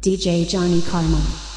DJ Johnny Carmel.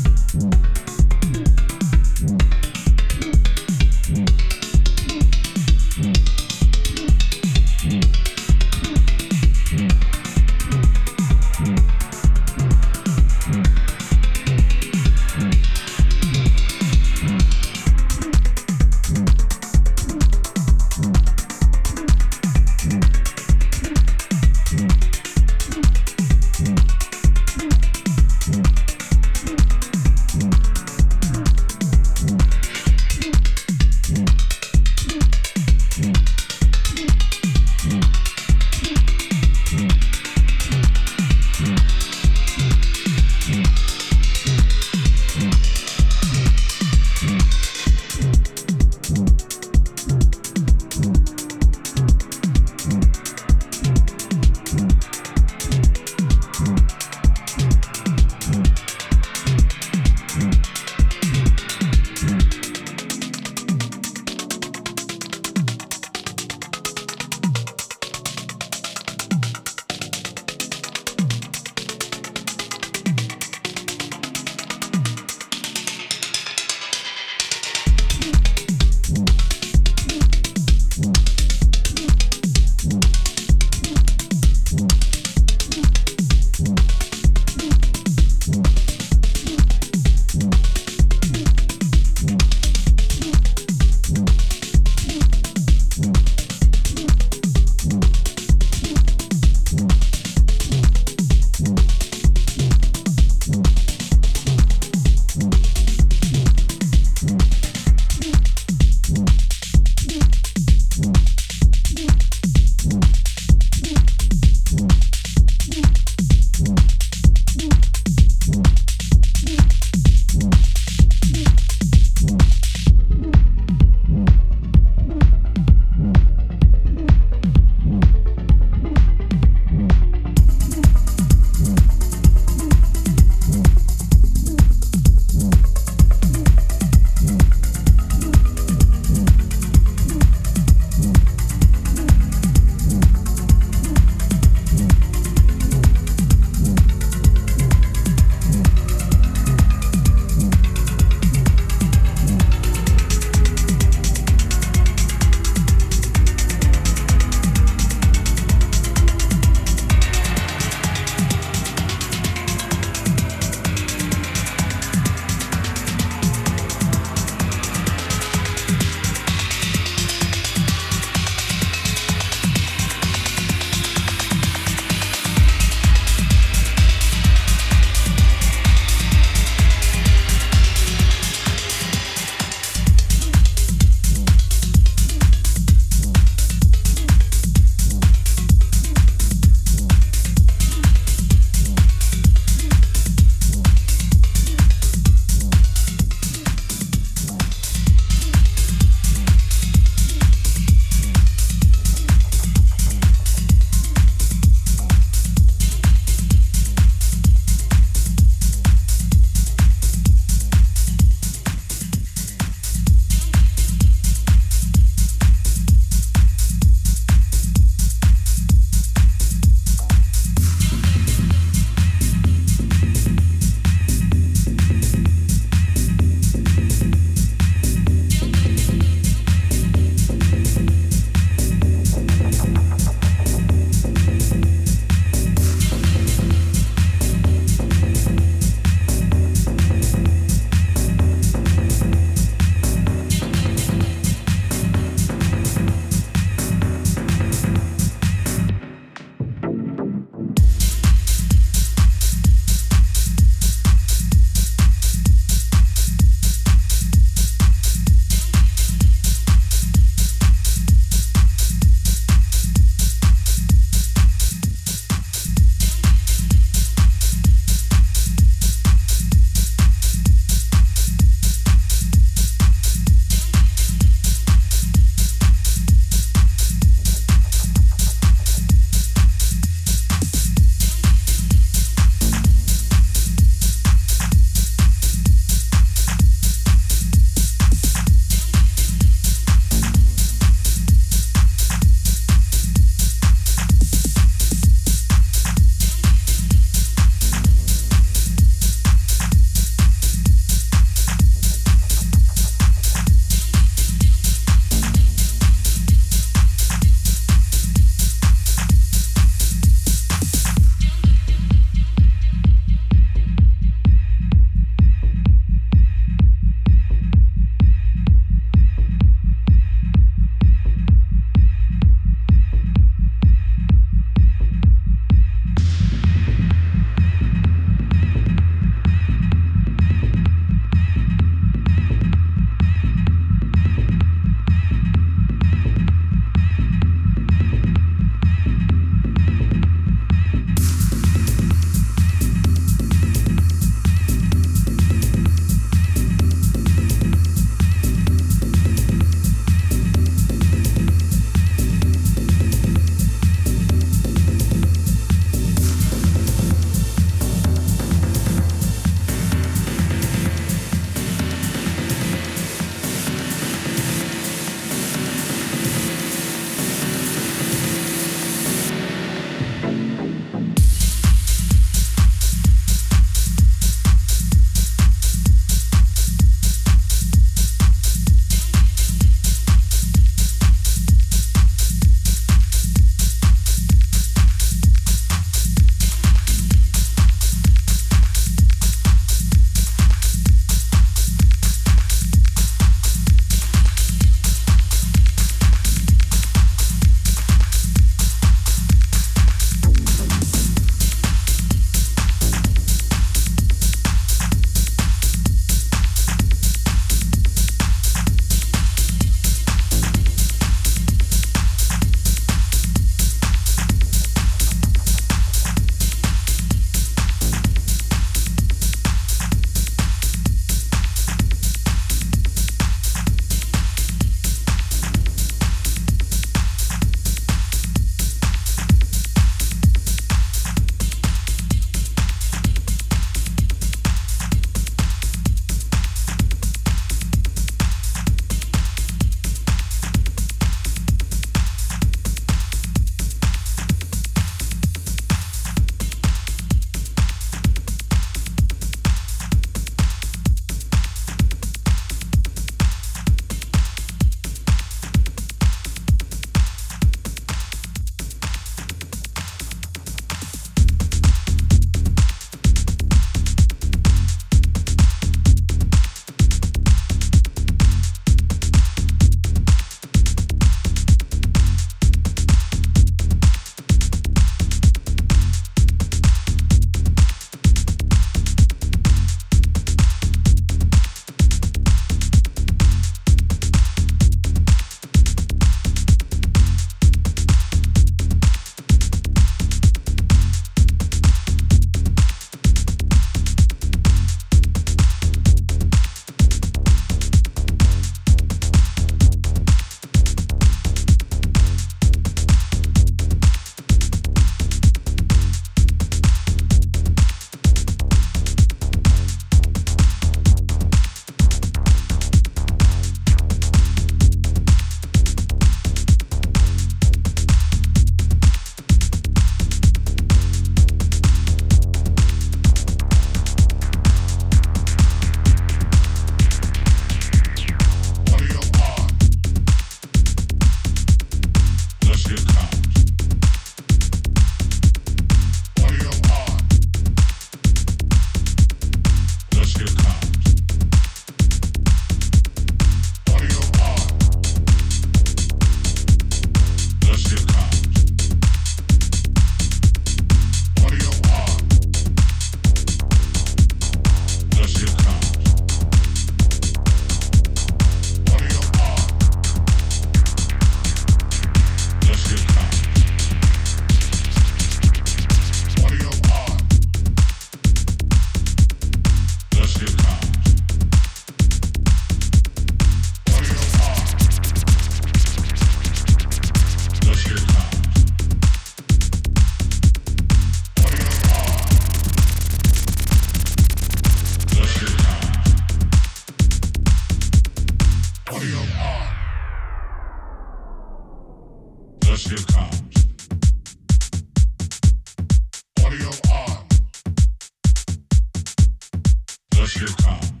you come.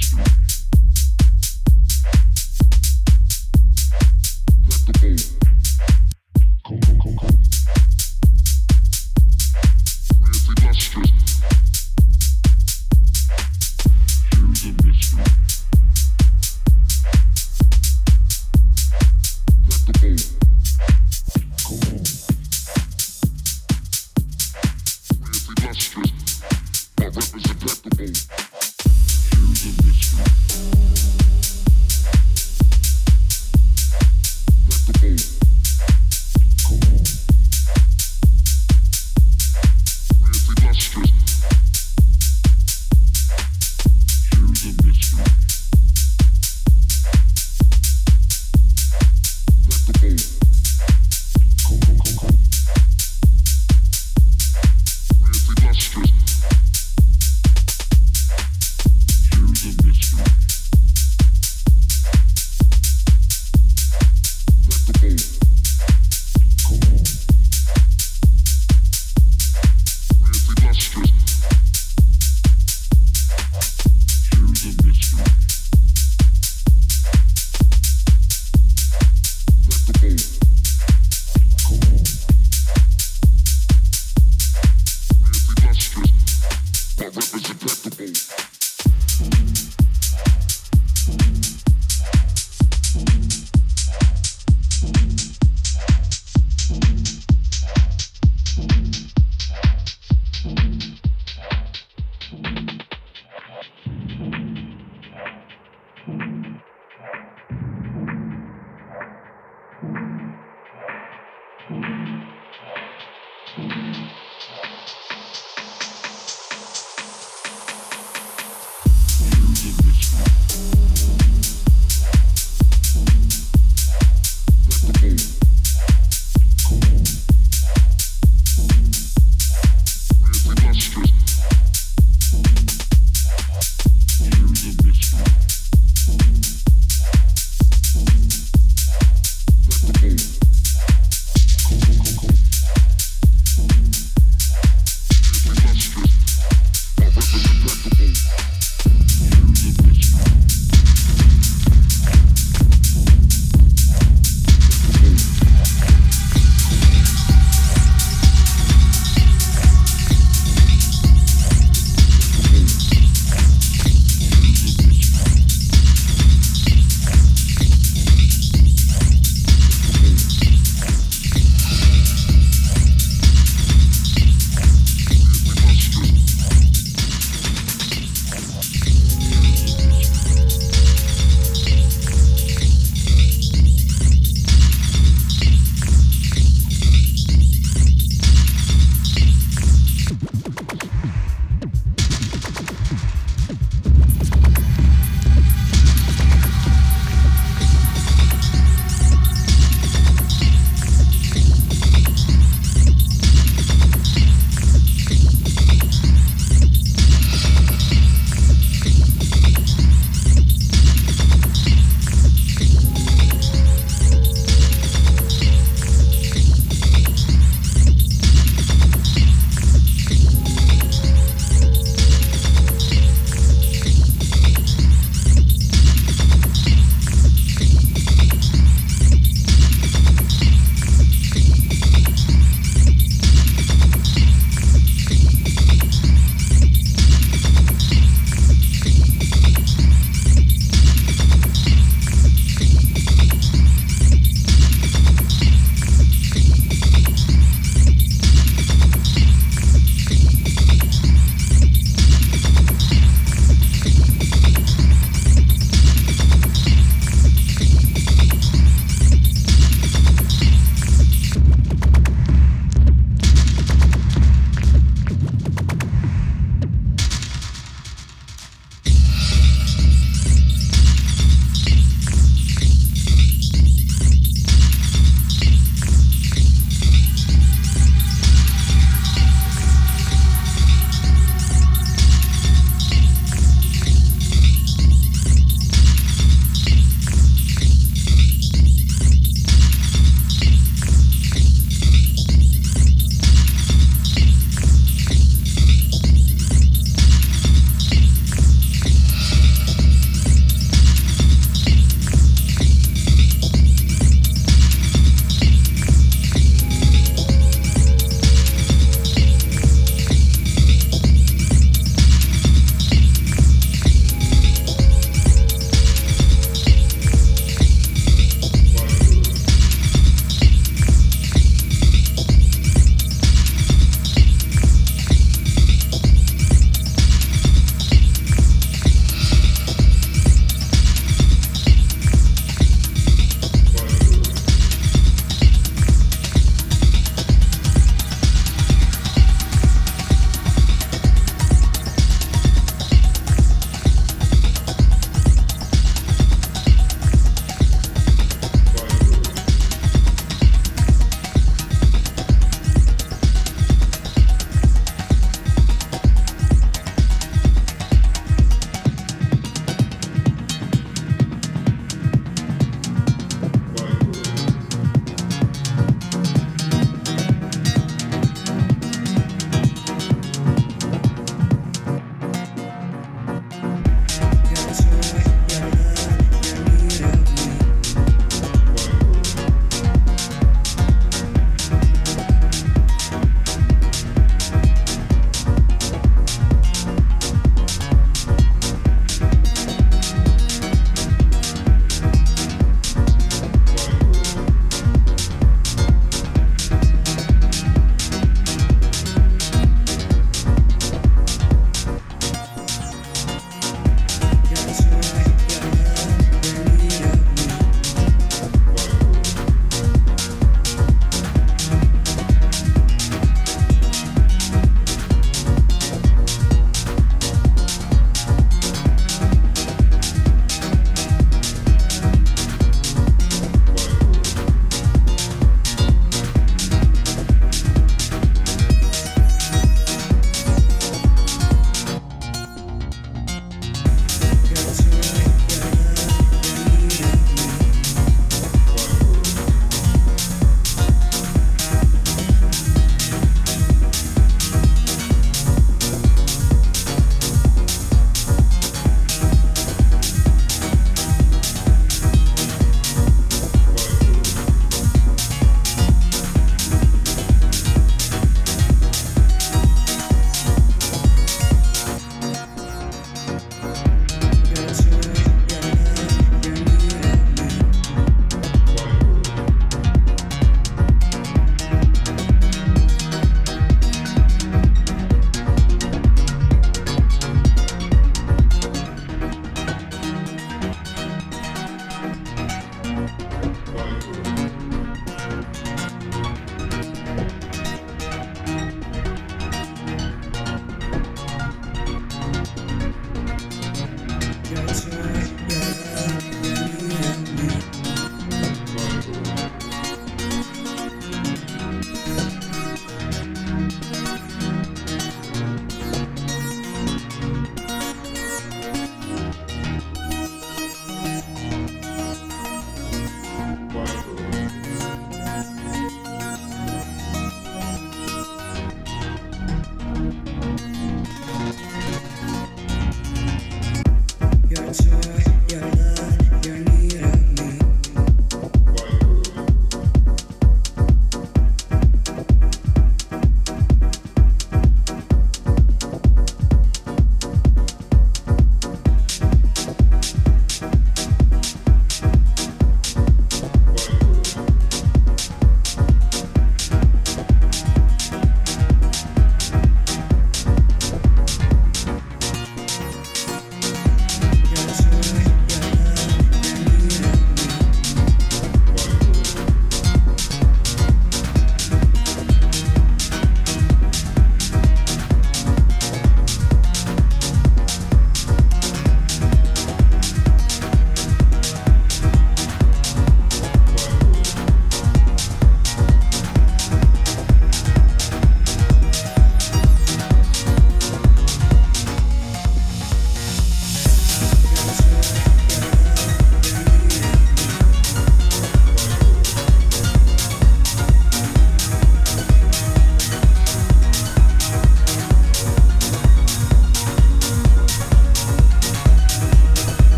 strength.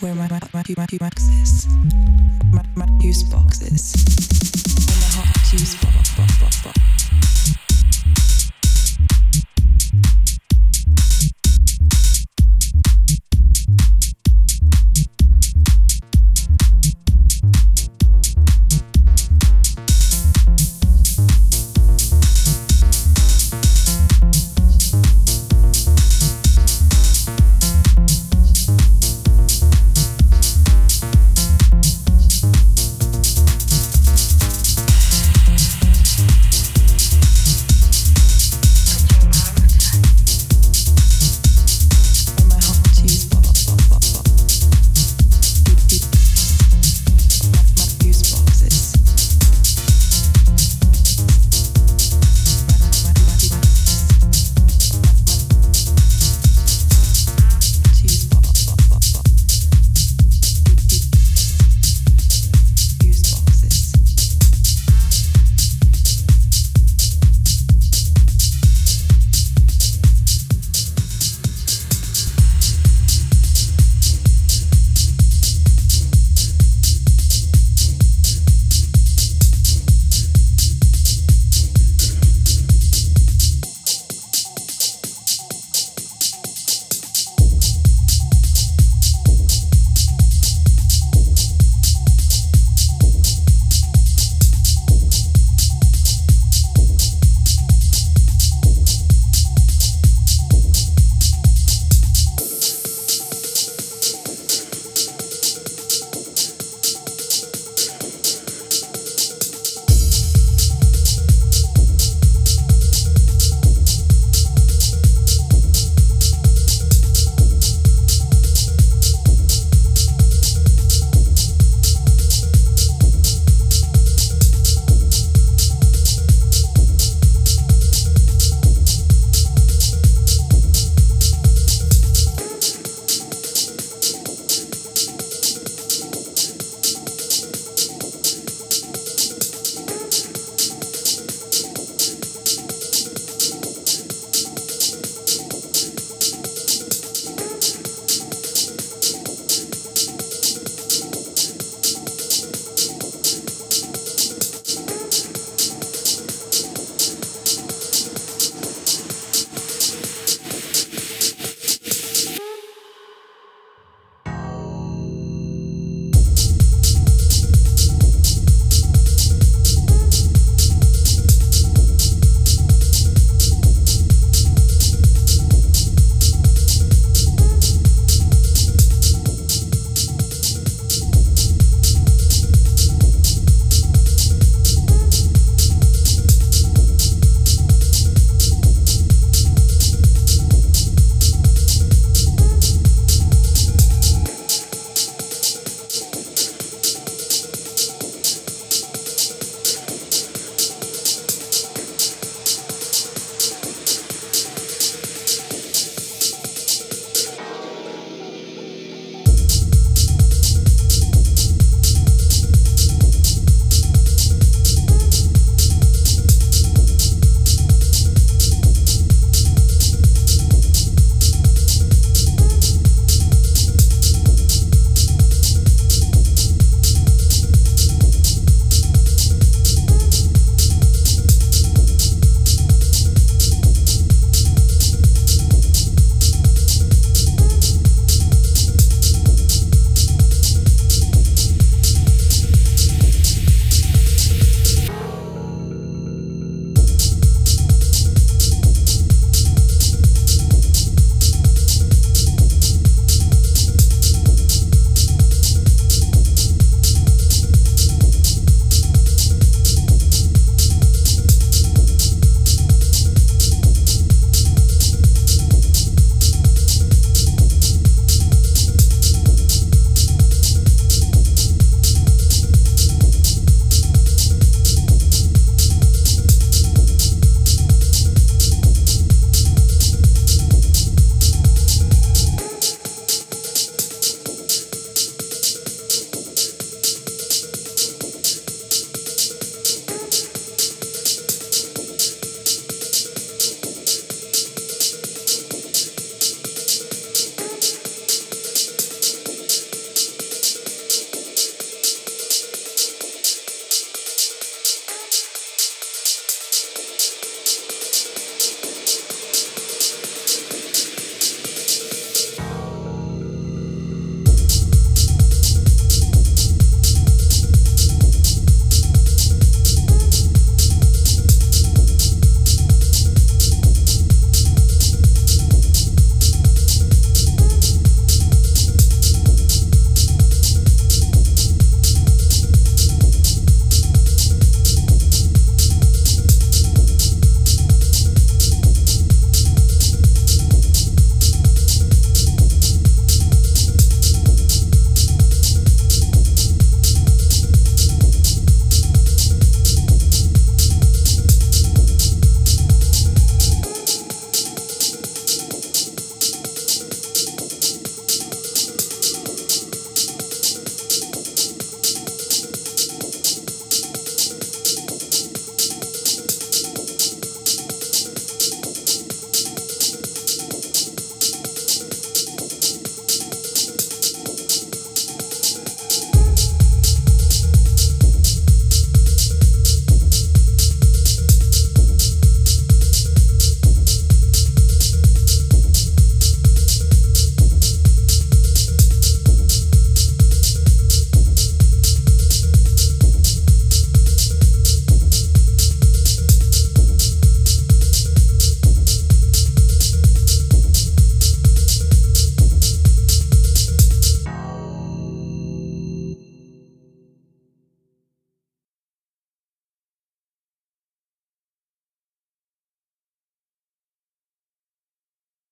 Where my my my my boxes, my my juice boxes, where my hot juice box box box box.